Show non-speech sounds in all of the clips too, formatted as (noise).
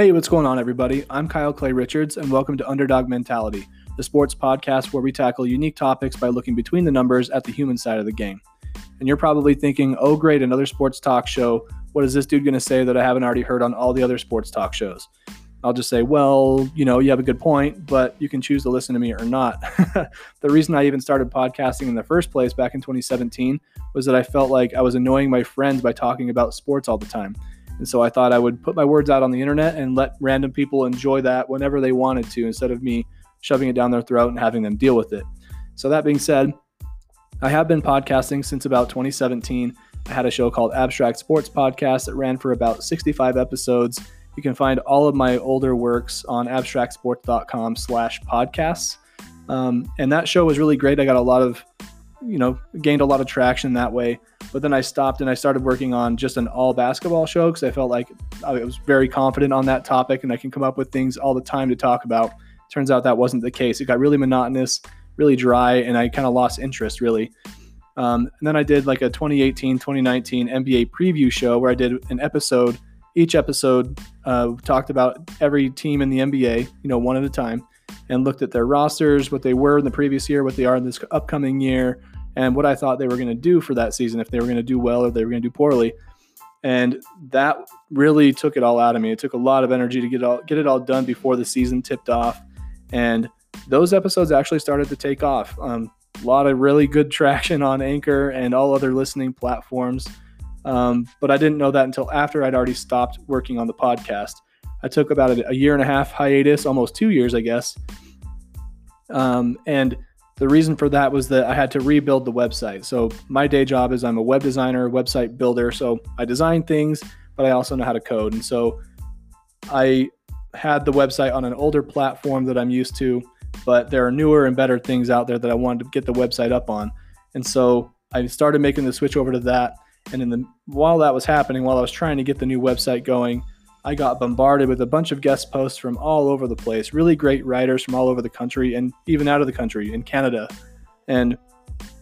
Hey, what's going on, everybody? I'm Kyle Clay Richards, and welcome to Underdog Mentality, the sports podcast where we tackle unique topics by looking between the numbers at the human side of the game. And you're probably thinking, oh, great, another sports talk show. What is this dude going to say that I haven't already heard on all the other sports talk shows? I'll just say, well, you know, you have a good point, but you can choose to listen to me or not. (laughs) the reason I even started podcasting in the first place back in 2017 was that I felt like I was annoying my friends by talking about sports all the time. And so I thought I would put my words out on the internet and let random people enjoy that whenever they wanted to instead of me shoving it down their throat and having them deal with it. So, that being said, I have been podcasting since about 2017. I had a show called Abstract Sports Podcast that ran for about 65 episodes. You can find all of my older works on abstractsports.com slash podcasts. Um, and that show was really great. I got a lot of, you know, gained a lot of traction that way. But then I stopped and I started working on just an all basketball show because I felt like I was very confident on that topic and I can come up with things all the time to talk about. Turns out that wasn't the case. It got really monotonous, really dry, and I kind of lost interest really. Um, and then I did like a 2018 2019 NBA preview show where I did an episode. Each episode uh, talked about every team in the NBA, you know, one at a time, and looked at their rosters, what they were in the previous year, what they are in this upcoming year, and what I thought they were going to do for that season, if they were going to do well or they were going to do poorly. And that really took it all out of me. It took a lot of energy to get it all get it all done before the season tipped off. And those episodes actually started to take off. Um, a lot of really good (laughs) traction on Anchor and all other listening platforms. Um, but I didn't know that until after I'd already stopped working on the podcast. I took about a, a year and a half hiatus, almost two years, I guess. Um, and the reason for that was that I had to rebuild the website. So my day job is I'm a web designer, website builder. So I design things, but I also know how to code. And so I had the website on an older platform that I'm used to, but there are newer and better things out there that I wanted to get the website up on. And so I started making the switch over to that. And in the while that was happening, while I was trying to get the new website going, I got bombarded with a bunch of guest posts from all over the place, really great writers from all over the country and even out of the country in Canada and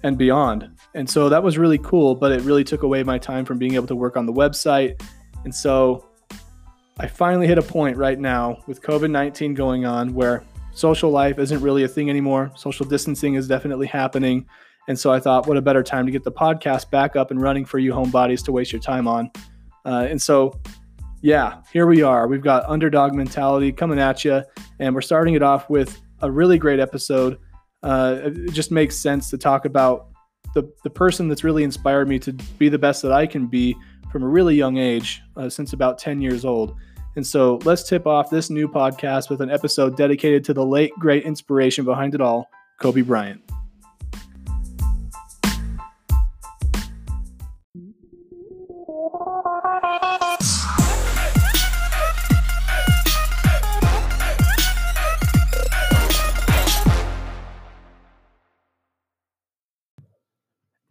and beyond. And so that was really cool, but it really took away my time from being able to work on the website. And so I finally hit a point right now with COVID-19 going on where social life isn't really a thing anymore. Social distancing is definitely happening. And so I thought, what a better time to get the podcast back up and running for you homebodies to waste your time on. Uh, and so yeah, here we are. We've got underdog mentality coming at you, and we're starting it off with a really great episode. Uh, it just makes sense to talk about the, the person that's really inspired me to be the best that I can be from a really young age, uh, since about 10 years old. And so let's tip off this new podcast with an episode dedicated to the late, great inspiration behind it all, Kobe Bryant. (laughs)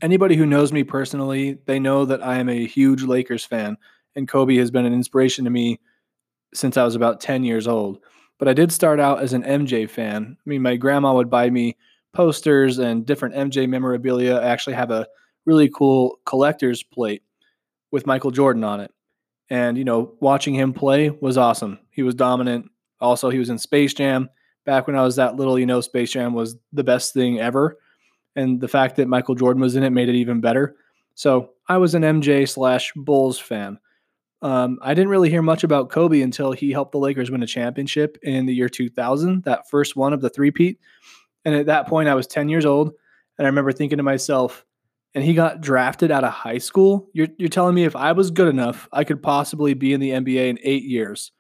Anybody who knows me personally, they know that I am a huge Lakers fan, and Kobe has been an inspiration to me since I was about 10 years old. But I did start out as an MJ fan. I mean, my grandma would buy me posters and different MJ memorabilia. I actually have a really cool collector's plate with Michael Jordan on it. And, you know, watching him play was awesome. He was dominant. Also, he was in Space Jam. Back when I was that little, you know, Space Jam was the best thing ever and the fact that Michael Jordan was in it made it even better. So I was an MJ slash Bulls fan. Um, I didn't really hear much about Kobe until he helped the Lakers win a championship in the year 2000, that first one of the three-peat. And at that point, I was 10 years old, and I remember thinking to myself, and he got drafted out of high school. You're, you're telling me if I was good enough, I could possibly be in the NBA in eight years.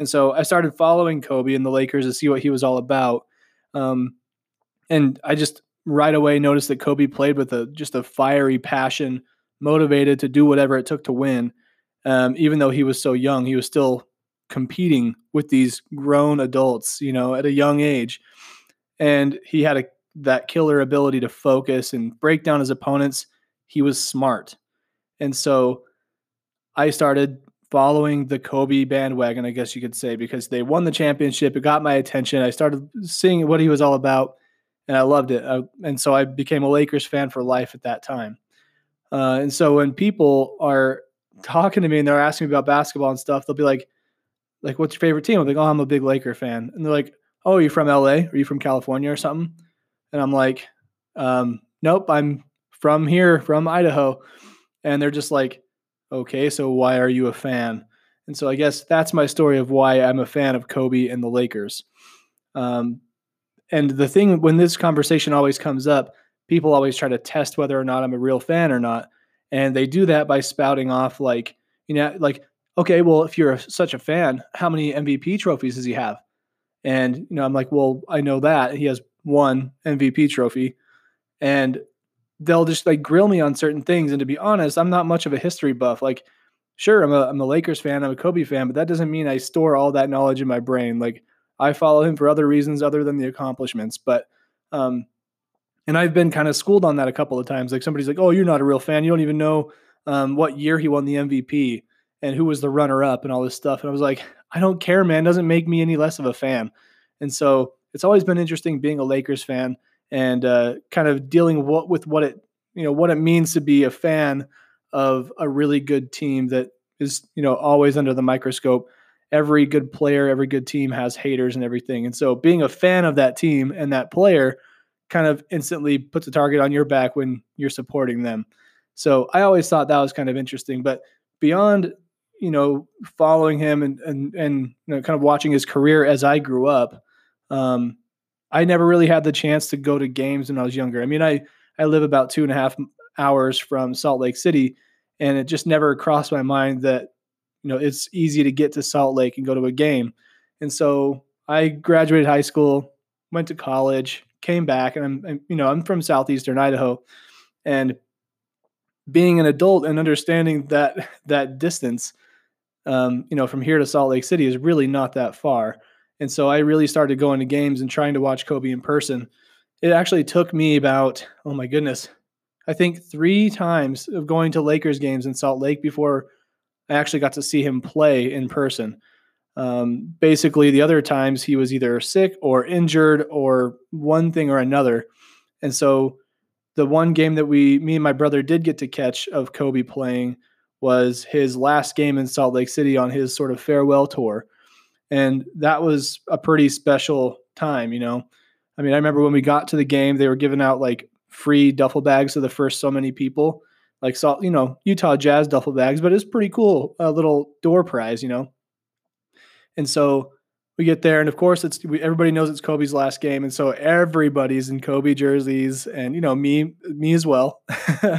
And so I started following Kobe and the Lakers to see what he was all about. Um, and I just right away noticed that Kobe played with a just a fiery passion, motivated to do whatever it took to win. Um, even though he was so young, he was still competing with these grown adults, you know, at a young age. And he had a that killer ability to focus and break down his opponents. He was smart. And so I started following the Kobe bandwagon, I guess you could say, because they won the championship. It got my attention. I started seeing what he was all about and I loved it. I, and so I became a Lakers fan for life at that time. Uh, and so when people are talking to me and they're asking me about basketball and stuff, they'll be like, like, what's your favorite team? I'm like, oh, I'm a big Laker fan. And they're like, oh, are you from LA? Are you from California or something? And I'm like, um, nope, I'm from here, from Idaho. And they're just like, okay, so why are you a fan? And so I guess that's my story of why I'm a fan of Kobe and the Lakers. Um, and the thing when this conversation always comes up, people always try to test whether or not I'm a real fan or not. And they do that by spouting off like, you know, like, okay, well, if you're such a fan, how many MVP trophies does he have? And, you know, I'm like, well, I know that he has one MVP trophy. And they'll just like grill me on certain things. And to be honest, I'm not much of a history buff. Like, sure, I'm a, I'm a Lakers fan, I'm a Kobe fan, but that doesn't mean I store all that knowledge in my brain. Like, I follow him for other reasons other than the accomplishments. But, um, and I've been kind of schooled on that a couple of times. Like somebody's like, "Oh, you're not a real fan. You don't even know um, what year he won the MVP and who was the runner up and all this stuff." And I was like, "I don't care, man. It doesn't make me any less of a fan." And so it's always been interesting being a Lakers fan and uh, kind of dealing what, with what it you know what it means to be a fan of a really good team that is you know always under the microscope every good player every good team has haters and everything. And so being a fan of that team and that player kind of instantly puts a target on your back when you're supporting them. So i always thought that was kind of interesting but beyond you know following him and and and you know, kind of watching his career as i grew up um, i never really had the chance to go to games when i was younger. I mean i I live about two and a half hours from Salt Lake City, and it just never crossed my mind that you know it's easy to get to Salt Lake and go to a game. And so I graduated high school, went to college, came back, and I'm, I'm you know I'm from southeastern Idaho, and being an adult and understanding that that distance, um, you know, from here to Salt Lake City is really not that far. And so I really started going to games and trying to watch Kobe in person it actually took me about, oh my goodness, I think three times of going to Lakers games in Salt Lake before I actually got to see him play in person. Um, basically, the other times he was either sick or injured or one thing or another. And so the one game that we, me and my brother did get to catch of Kobe playing was his last game in Salt Lake City on his sort of farewell tour. And that was a pretty special time, you know. I mean, I remember when we got to the game, they were giving out like free duffel bags to the first so many people, like saw you know Utah Jazz duffel bags, but it's pretty cool, a little door prize, you know. And so we get there, and of course, it's we, everybody knows it's Kobe's last game, and so everybody's in Kobe jerseys, and you know me, me as well.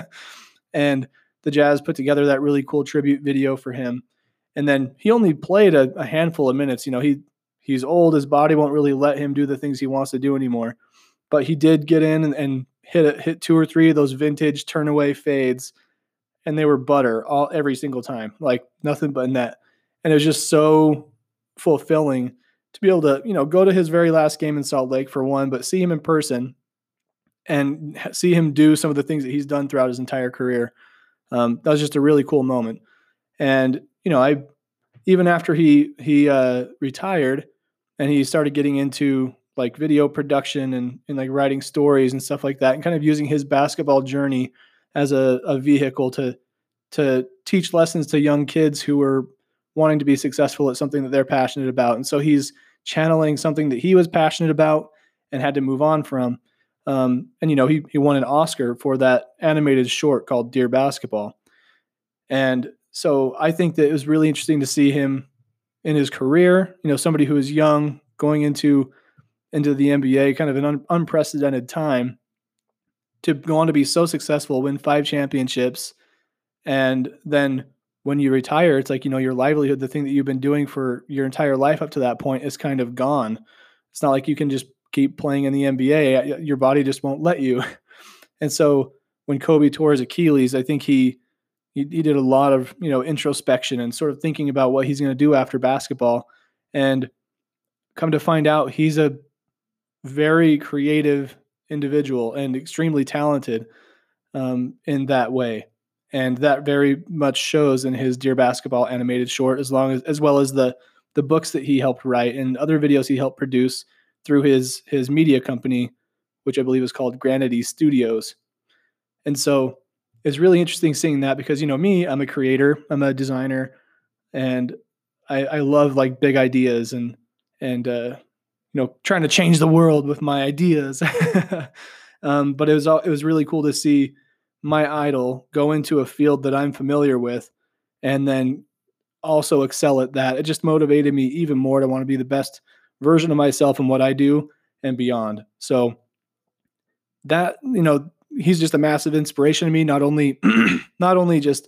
(laughs) and the Jazz put together that really cool tribute video for him, and then he only played a, a handful of minutes. You know, he He's old. His body won't really let him do the things he wants to do anymore. But he did get in and, and hit a, hit two or three of those vintage turn away fades, and they were butter all every single time, like nothing but net. And it was just so fulfilling to be able to you know go to his very last game in Salt Lake for one, but see him in person and see him do some of the things that he's done throughout his entire career. Um, that was just a really cool moment. And you know, I even after he he uh, retired, and he started getting into like video production and, and like writing stories and stuff like that and kind of using his basketball journey as a, a vehicle to to teach lessons to young kids who are wanting to be successful at something that they're passionate about and so he's channeling something that he was passionate about and had to move on from um, and you know he, he won an oscar for that animated short called dear basketball and so i think that it was really interesting to see him in his career. You know, somebody who is young going into into the NBA, kind of an un- unprecedented time to go on to be so successful, win five championships, and then when you retire, it's like you know your livelihood, the thing that you've been doing for your entire life up to that point, is kind of gone. It's not like you can just keep playing in the NBA; your body just won't let you. (laughs) And so when Kobe tore his Achilles, I think he he, he did a lot of you know introspection and sort of thinking about what he's going to do after basketball and come to find out he's a very creative individual and extremely talented um, in that way. And that very much shows in his dear basketball animated short as long as as well as the the books that he helped write and other videos he helped produce through his his media company which i believe is called granity studios. And so it's really interesting seeing that because you know me i'm a creator i'm a designer and I, I love like big ideas and and uh, you know trying to change the world with my ideas. (laughs) um, but it was it was really cool to see my idol go into a field that I'm familiar with, and then also excel at that. It just motivated me even more to want to be the best version of myself in what I do and beyond. So that you know he's just a massive inspiration to me. Not only (clears throat) not only just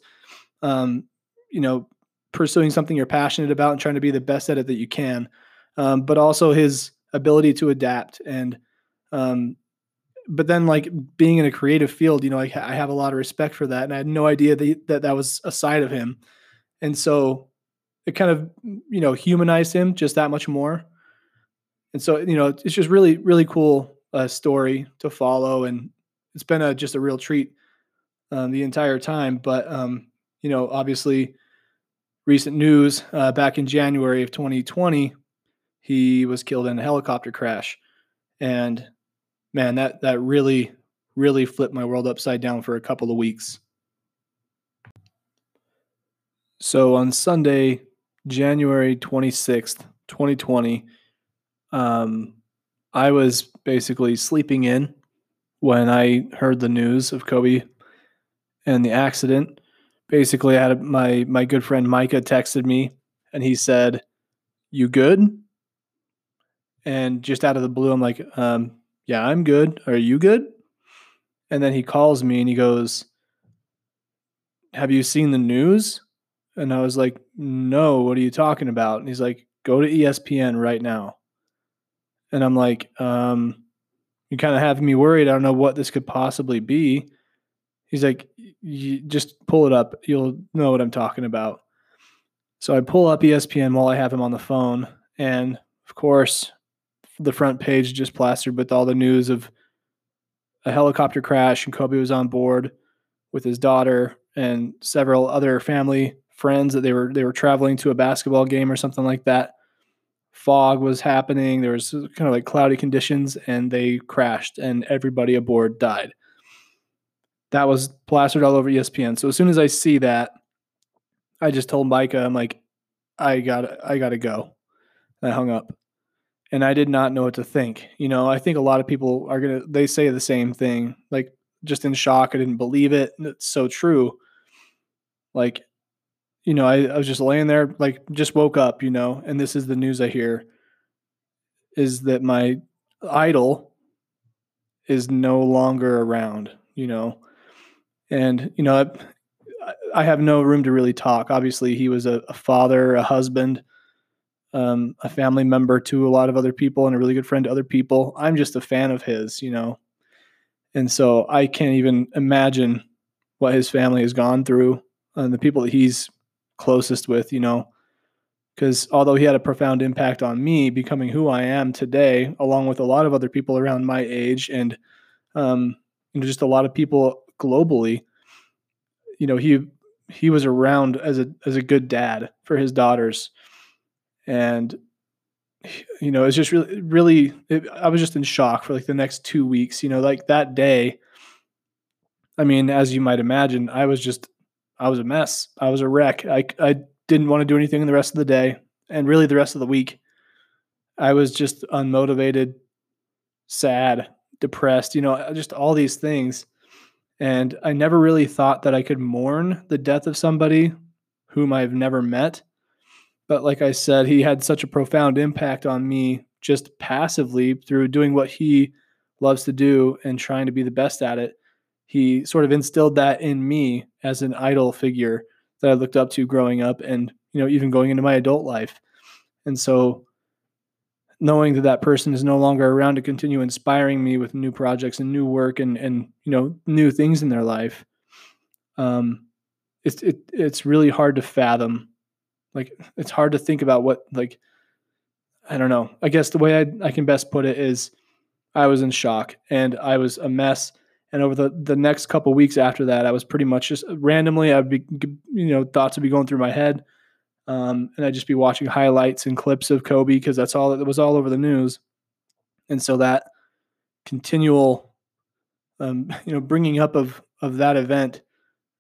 um, you know pursuing something you're passionate about and trying to be the best at it that you can, um, but also his ability to adapt and um, but then like being in a creative field, you know, I, I have a lot of respect for that, and I had no idea that, he, that that was a side of him, and so it kind of you know humanized him just that much more, and so you know it's just really really cool uh, story to follow, and it's been a just a real treat um, the entire time. But um, you know, obviously, recent news uh, back in January of 2020, he was killed in a helicopter crash, and man, that that really really flipped my world upside down for a couple of weeks. So on Sunday, January 26th, 2020, um, I was basically sleeping in when I heard the news of Kobe and the accident. Basically, I had my my good friend Micah texted me, and he said, "You good?" And just out of the blue, I'm like, um, "Yeah, I'm good. Are you good?" And then he calls me and he goes, "Have you seen the news?" And I was like, "No. What are you talking about?" And he's like, "Go to ESPN right now." And I'm like, um, you kind of have me worried. I don't know what this could possibly be. He's like, just pull it up. You'll know what I'm talking about. So I pull up ESPN while I have him on the phone. And of course, the front page just plastered with all the news of a helicopter crash, and Kobe was on board with his daughter and several other family friends that they were they were traveling to a basketball game or something like that fog was happening. There was kind of like cloudy conditions, and they crashed, and everybody aboard died. That was plastered all over ESPN. So as soon as I see that, I just told Micah, I'm like, I got, I got to go. And I hung up, and I did not know what to think. You know, I think a lot of people are gonna, they say the same thing, like just in shock. I didn't believe it. It's so true. Like you know, I, I was just laying there, like just woke up, you know, and this is the news I hear is that my idol is no longer around, you know. And, you know, I, I have no room to really talk. Obviously, he was a, a father, a husband, um, a family member to a lot of other people, and a really good friend to other people. I'm just a fan of his, you know. And so I can't even imagine what his family has gone through and the people that he's closest with, you know, because although he had a profound impact on me becoming who I am today, along with a lot of other people around my age and um, you know, just a lot of people globally, you know, he he was around as a as a good dad for his daughters, and you know, it's just really really. It, I was just in shock for like the next two weeks. You know, like that day. I mean, as you might imagine, I was just I was a mess. I was a wreck. I, I didn't want to do anything the rest of the day and really the rest of the week. I was just unmotivated, sad, depressed, you know, uh, just all these things. And I never really thought that I could mourn the death of somebody whom I've never met. But like I said, he had such a profound impact on me just passively through doing what he loves to do and trying to be the best at it he sort of instilled that in me as an idol figure that I looked up to growing up and you know even going into my adult life. And so knowing that that person is no longer around to continue inspiring me with new projects and new work and and you know new things in their life um it's it, it's really hard to fathom like it's hard to think about what like i don't know i guess the way i, I can best put it is i was in shock and i was a mess and over the, the next couple weeks after that, I was pretty much just randomly, I'd be, you know, thoughts would be going through my head. Um, and I'd just be watching highlights and clips of Kobe because that's all that was all over the news. And so that continual, um, (laughs) you know, bringing up of, of that event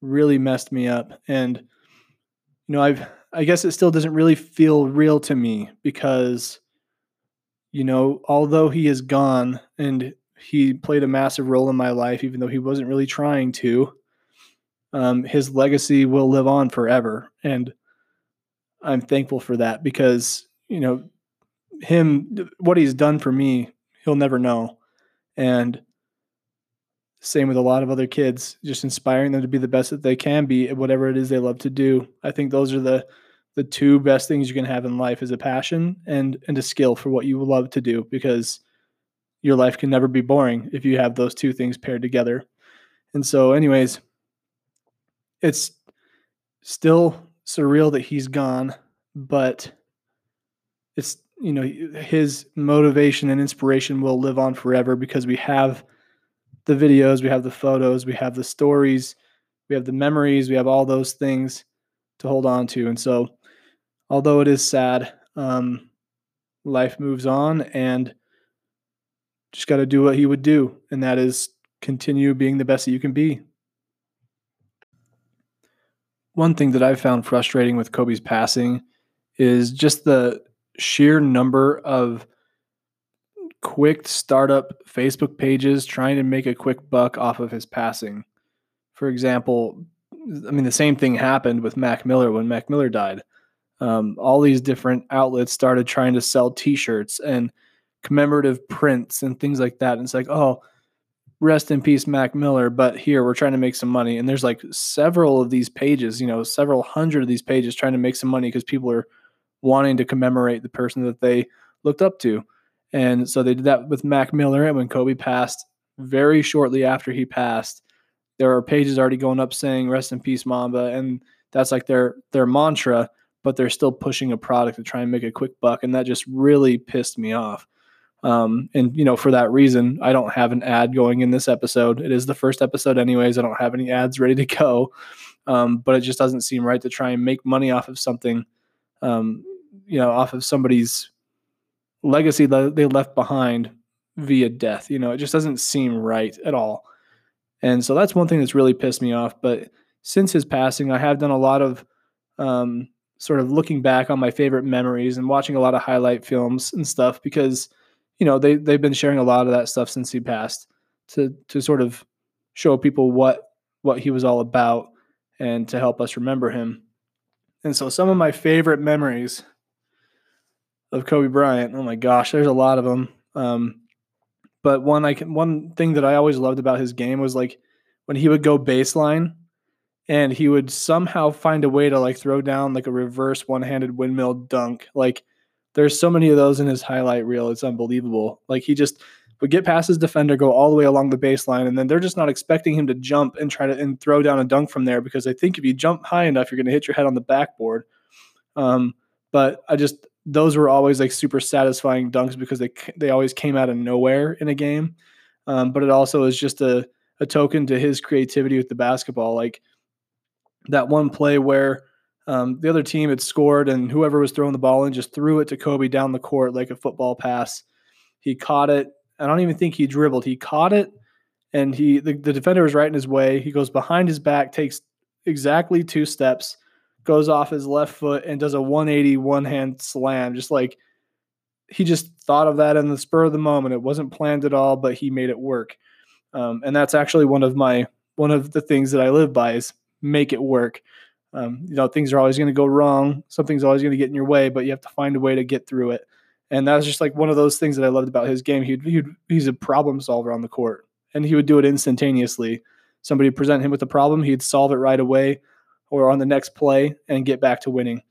really messed me up. And, you know, I've, I guess it still doesn't really feel real to me because, you know, although he is gone and he played a massive role in my life, even though he wasn't really trying to, um, his legacy will live on forever. And I'm thankful for that because, you know, him, what he's done for me, he'll never know. And same with a lot of other kids, just inspiring them to be the best that they can be at whatever it is they love to do. I think those are the the two best things you can have in life is a passion and and a skill for what you love to do because your life can never be boring if you have those two things paired together. And so anyways, it's still surreal that he's gone, but it's you know his motivation and inspiration will live on forever because we have the videos, we have the photos, we have the stories, we have the memories, we have all those things to hold on to. And so, although it is sad, um, life moves on and just got to do what he would do. And that is continue being the best that you can be. One thing that I've found frustrating with Kobe's passing is just the sheer number of quick startup Facebook pages trying to make a quick buck off of his passing. For example, I mean, the same thing happened with Mac Miller when Mac Miller died. Um, all these different outlets started trying to sell T-shirts and commemorative prints and things like that. And it's like, oh, rest in peace, Mac Miller. But here we're trying to make some money. And there's like several of these pages, you know, several hundred of these pages trying to make some money because people are wanting to commemorate the person that they looked up to. And so they did that with Mac Miller. And when Kobe passed, very shortly after he passed, there are pages already going up saying "Rest in peace, Mamba," and that's like their their mantra. But they're still pushing a product to try and make a quick buck, and that just really pissed me off. Um, and you know, for that reason, I don't have an ad going in this episode. It is the first episode, anyways. I don't have any ads ready to go, um, but it just doesn't seem right to try and make money off of something, um, you know, off of somebody's legacy that they left behind via death. You know, it just doesn't seem right at all. And so that's one thing that's really pissed me off. But since his passing, I have done a lot of um, sort of looking back on my favorite memories and watching a lot of highlight films and stuff because, you know, they they've been sharing a lot of that stuff since he passed to to sort of show people what what he was all about and to help us remember him. And so some of my favorite memories of Kobe Bryant. Oh my gosh, there's a lot of them. Um, but one I can one thing that I always loved about his game was like when he would go baseline and he would somehow find a way to like throw down like a reverse one-handed windmill dunk. Like there's so many of those in his highlight reel. It's unbelievable. Like he just would get past his defender, go all the way along the baseline, and then they're just not expecting him to jump and try to and throw down a dunk from there because I think if you jump high enough, you're going to hit your head on the backboard. Um, but I just those were always like super satisfying dunks because they they always came out of nowhere in a game. Um, but it also is just a a token to his creativity with the basketball. Like that one play where um, the other team had scored and whoever was throwing the ball in just threw it to Kobe down the court like a football pass. He caught it. I don't even think he dribbled. He caught it and he the, the defender was right in his way. He goes behind his back, takes exactly two steps, goes off his left foot and does a 180 one hand slam. Just like he just thought of that in the spur of the moment. It wasn't planned at all, but he made it work. Um, and that's actually one of my one of the things that I live by is make it work. Um, you know, things are always going to go wrong. Something's always going to get in your way, but you have to find a way to get through it. And that was just like one of those things that I loved about his game. He'd, he'd he's a problem solver on the court, and he would do it instantaneously. Somebody present him with a problem, he'd solve it right away or on the next play and get back to winning.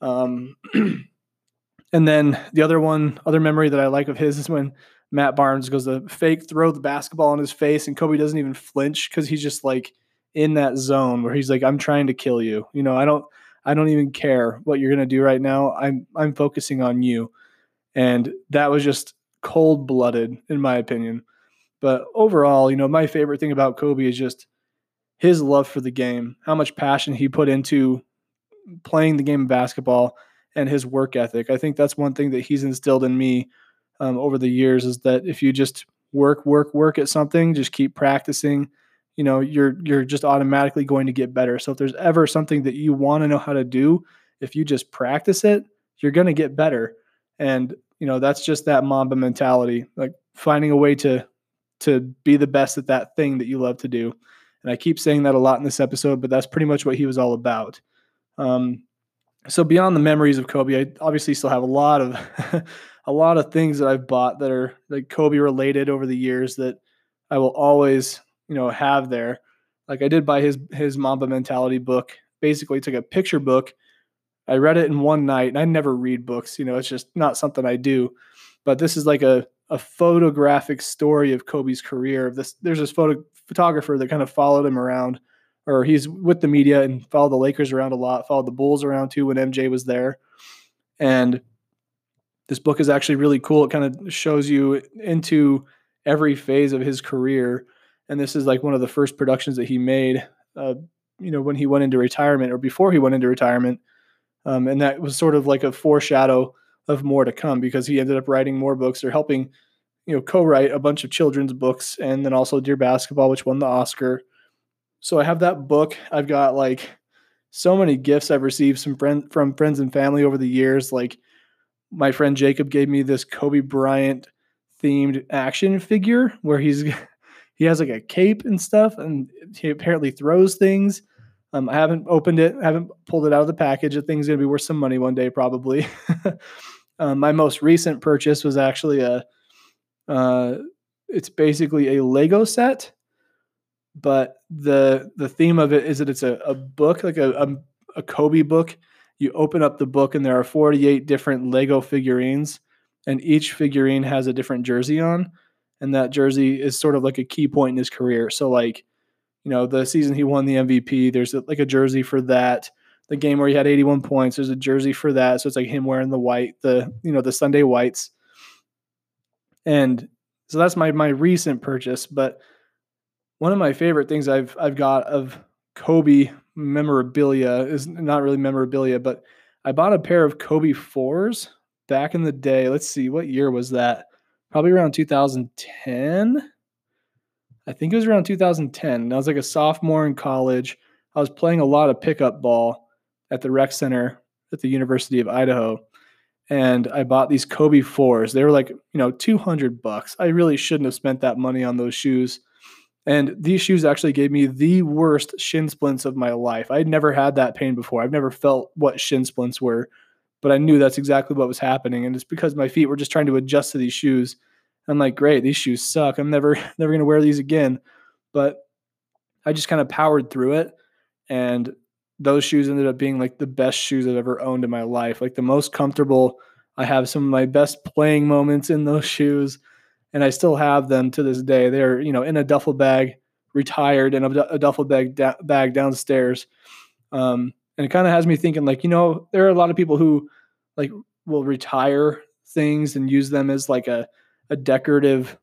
Um, (clears throat) and then the other one, other memory that I like of his is when Matt Barnes goes to fake throw the basketball on his face and Kobe doesn't even flinch because he's just like in that zone where he's like, I'm trying to kill you. You know, I don't I don't even care what you're gonna do right now. I'm I'm focusing on you. And that was just cold blooded, in my opinion. But overall, you know, my favorite thing about Kobe is just his love for the game, how much passion he put into playing the game of basketball, and his work ethic. I think that's one thing that he's instilled in me um, over the years is that if you just work, work, work at something, just keep practicing, you know, you're you're just automatically going to get better. So if there's ever something that you want to know how to do, if you just practice it, you're going to get better. And, you know, that's just that Mamba mentality, like finding a way to to be the best at that thing that you love to do. And I keep saying that a lot in this episode, but that's pretty much what he was all about. Um, so beyond the memories of Kobe, I obviously still have a lot of (laughs) a lot of things that I've bought that are like Kobe related over the years that I will always, you know, have there. Like I did buy his his Mamba Mentality book. Basically, took a picture book. I read it in one night, and I never read books. You know, it's just not something I do. But this is like a a photographic story of Kobe's career. This there's this photo photographer that kind of followed him around, or he's with the media and followed the Lakers around a lot, followed the Bulls around too when MJ was there, and this book is actually really cool. It kind of shows you into every phase of his career. And this is like one of the first productions that he made, uh, you know, when he went into retirement or before he went into retirement. Um, and that was sort of like a foreshadow of more to come because he ended up writing more books or helping, you know, co-write a bunch of children's books and then also Dear Basketball, which won the Oscar. So I have that book. I've got like so many gifts I've received friend from friends and family over the years, like my friend Jacob gave me this Kobe Bryant themed action figure where he's (laughs) he has like a cape and stuff, and he apparently throws things. Um, I haven't opened it, I haven't pulled it out of the package. The thing's gonna be worth some money one day, probably. (laughs) um, my most recent purchase was actually a, uh, it's basically a Lego set, but the the theme of it is that it's a, a book, like a, a, a Kobe book you open up the book and there are 48 different Lego figurines, and each figurine has a different jersey on. And that jersey is sort of like a key point in his career. So, like, you know, the season he won the MVP, there's like a jersey for that. The game where he had 81 points, there's a jersey for that. So it's like him wearing the white, the, you know, the Sunday whites. And so that's my my recent purchase. But one of my favorite things I've I've got of Kobe memorabilia is not really memorabilia, but I bought a pair of Kobe fours back in the day. Let's see, what year was that? Probably around 2010. I think it was around 2010. I was like a sophomore in college. I was playing a lot of pickup ball at the rec center at the University of Idaho. And I bought these Kobe fours. They were like, you know, 200 bucks. I really shouldn't have spent that money on those shoes. And these shoes actually gave me the worst shin splints of my life. I'd never had that pain before. I've never felt what shin splints were, but I knew that's exactly what was happening. And it's because my feet were just trying to adjust to these shoes. I'm like, great, these shoes suck. I'm never, (laughs) never going to wear these again. But I just kind of powered through it. And those shoes ended up being like the best shoes I've ever owned in my life. Like the most comfortable. I have some of my best playing moments in those (laughs) shoes and I still have them to this day. They're you know in a duffel bag, retired in a, a duffel bag da- bag downstairs, um, and it kind of has me thinking like you know there are a lot of people who like will retire things and use them as like a a decorative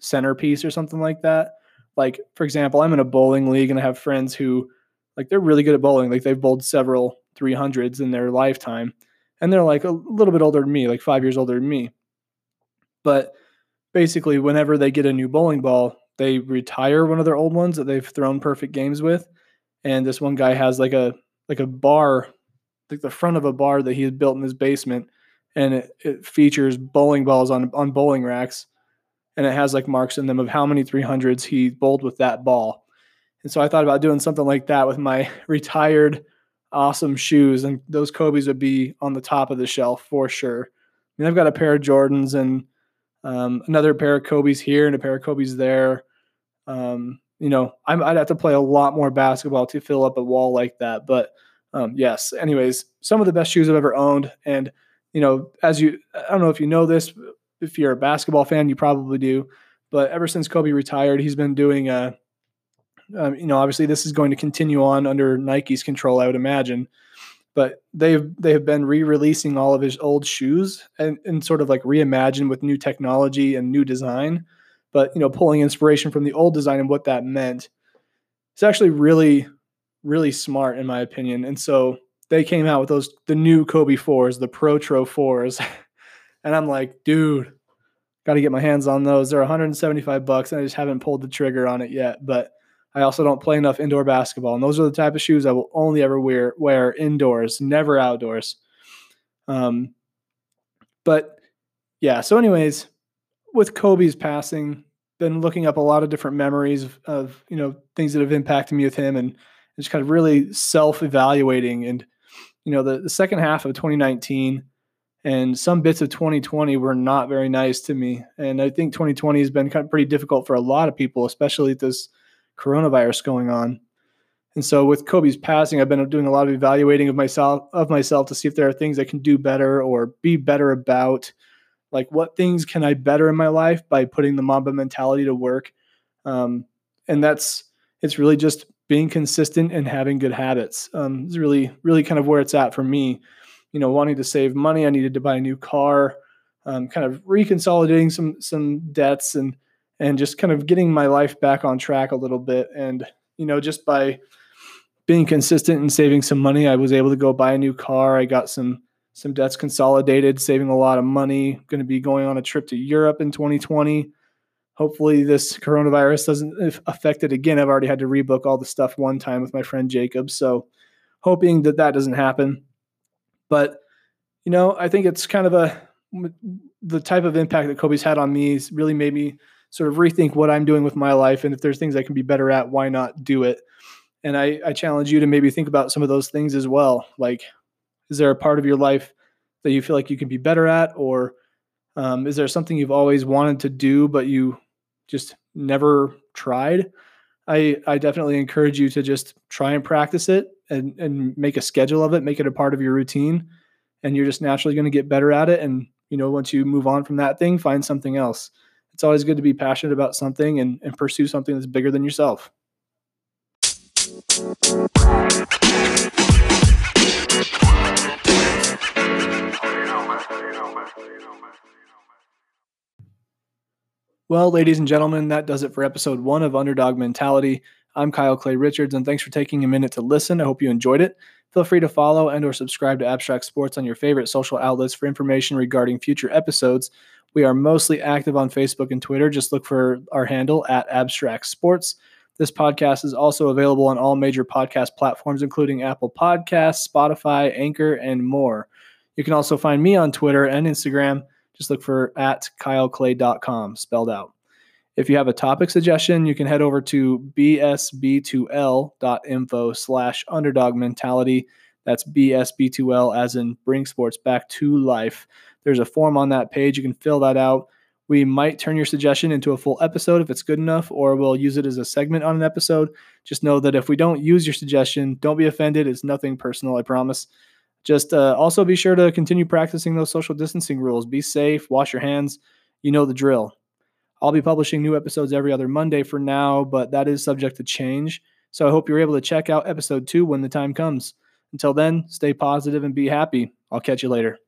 centerpiece or something like that. Like for example, I'm in a bowling league and I have friends who like they're really good at bowling. Like they've bowled several 300s in their lifetime and they're like a little bit older than me, like 5 years older than me. But basically whenever they get a new bowling ball, they retire one of their old ones that they've thrown perfect games with. And this one guy has like a like a bar, like the front of a bar that he had built in his basement, and it, it features bowling balls on on bowling racks, and it has like marks in them of how many 300s he bowled with that ball. And so I thought about doing something like that with my (laughs) retired awesome shoes, and those Kobe's would be on the top of the shelf for sure. I mean, I've got a pair of Jordans and um, another pair of Kobe's here and a pair of Kobe's there. Um, you know, i would have to play a lot more basketball to fill up a wall like that. But um, yes, anyways, some of the best shoes I've ever owned. And, you know, as you, I don't know if you know this, if you're a basketball fan, you probably do. But ever since Kobe retired, he's been doing a, um, you know, obviously this is going to continue on under Nike's control, I would imagine but they've they have been re-releasing all of his old shoes and, and sort of like reimagined with new technology and new design but you know pulling inspiration from the old design and what that meant it's actually really really smart in my opinion and so they came out with those the new kobe fours the Pro protro fours (laughs) and i'm like dude got to get my hands on those they're 175 bucks and i just haven't pulled the trigger on it yet but I also don't play enough indoor basketball. And those are the type of shoes I will only ever wear wear indoors, never outdoors. Um, but yeah, so anyways, with Kobe's passing, been looking up a lot of different memories of, of you know things that have impacted me with him and just kind of really self-evaluating. And you know the, the second half of 2019 and some bits of 2020 were not very nice to me. And i think 2020 has been kind of pretty difficult for a lot of people especially this coronavirus going on. And so with kobe's passing i've been doing a lot of evaluating of myself of myself to see if there are things i can do better or be better about like what things can i better in my life by putting the mamba mentality to work. Um, and that's it's really just being consistent and having good habits um, is really really kind of where it's at for me. You know wanting to save money i needed to buy a new car um, kind of reconsolidating some some debts and and just kind of getting my life back on track a little bit. And you know just by being consistent and saving some money i was able to go buy a new car. I got some some debts consolidated saving a lot of money. Going to be going on a trip to europe in 2020 hopefully this coronavirus doesn't affect it again. I've already had to rebook all the stuff one time with my friend Jacob, so hoping that that doesn't happen. But you know, I think it's kind of a the type of impact that Kobe's had on me has really made me sort of rethink what I'm doing with my life, and if there's things I can be better at, why not do it? And I, I challenge you to maybe think about some of those things as well. Like, is there a part of your life that you feel like you can be better at, or um, is there something you've always wanted to do but you just never tried, I I definitely encourage you to just try and practice it and and make a schedule of it, make it a part of your routine, and you're just naturally going to get better at it. And you know, once you move on from that thing, find something else. It's always good to be passionate about something and, and pursue something that's bigger than yourself. Well, ladies and gentlemen, that does it for episode one of Underdog Mentality. I'm Kyle Clay Richards, and thanks for taking a minute to listen. I hope you enjoyed it. Feel free to follow and or subscribe to Abstract Sports on your favorite social outlets for information regarding future episodes. We are mostly active on Facebook and Twitter. Just look for our handle at Abstract Sports. This podcast is also available on all major podcast platforms, including Apple Podcasts, Spotify, Anchor, and more. You can also find me on Twitter and Instagram just look for at kyleclay.com spelled out. If you have a topic suggestion, you can head over to bsb2l.info slash underdog mentality. That's BSB2L as in bring sports back to life. There's a form on that page. You can fill that out. We might turn your suggestion into a full episode if it's good enough, or we'll use it as a segment on an episode. Just know that if we don't use your suggestion, don't be offended. It's nothing personal, I promise. Just uh, also be sure to continue practicing those social distancing rules. Be safe, wash your hands. You know the drill. I'll be publishing new episodes every other Monday for now, but that is subject to change. So I hope you're able to check out episode two when the time comes. Until then, stay positive and be happy. I'll catch you later.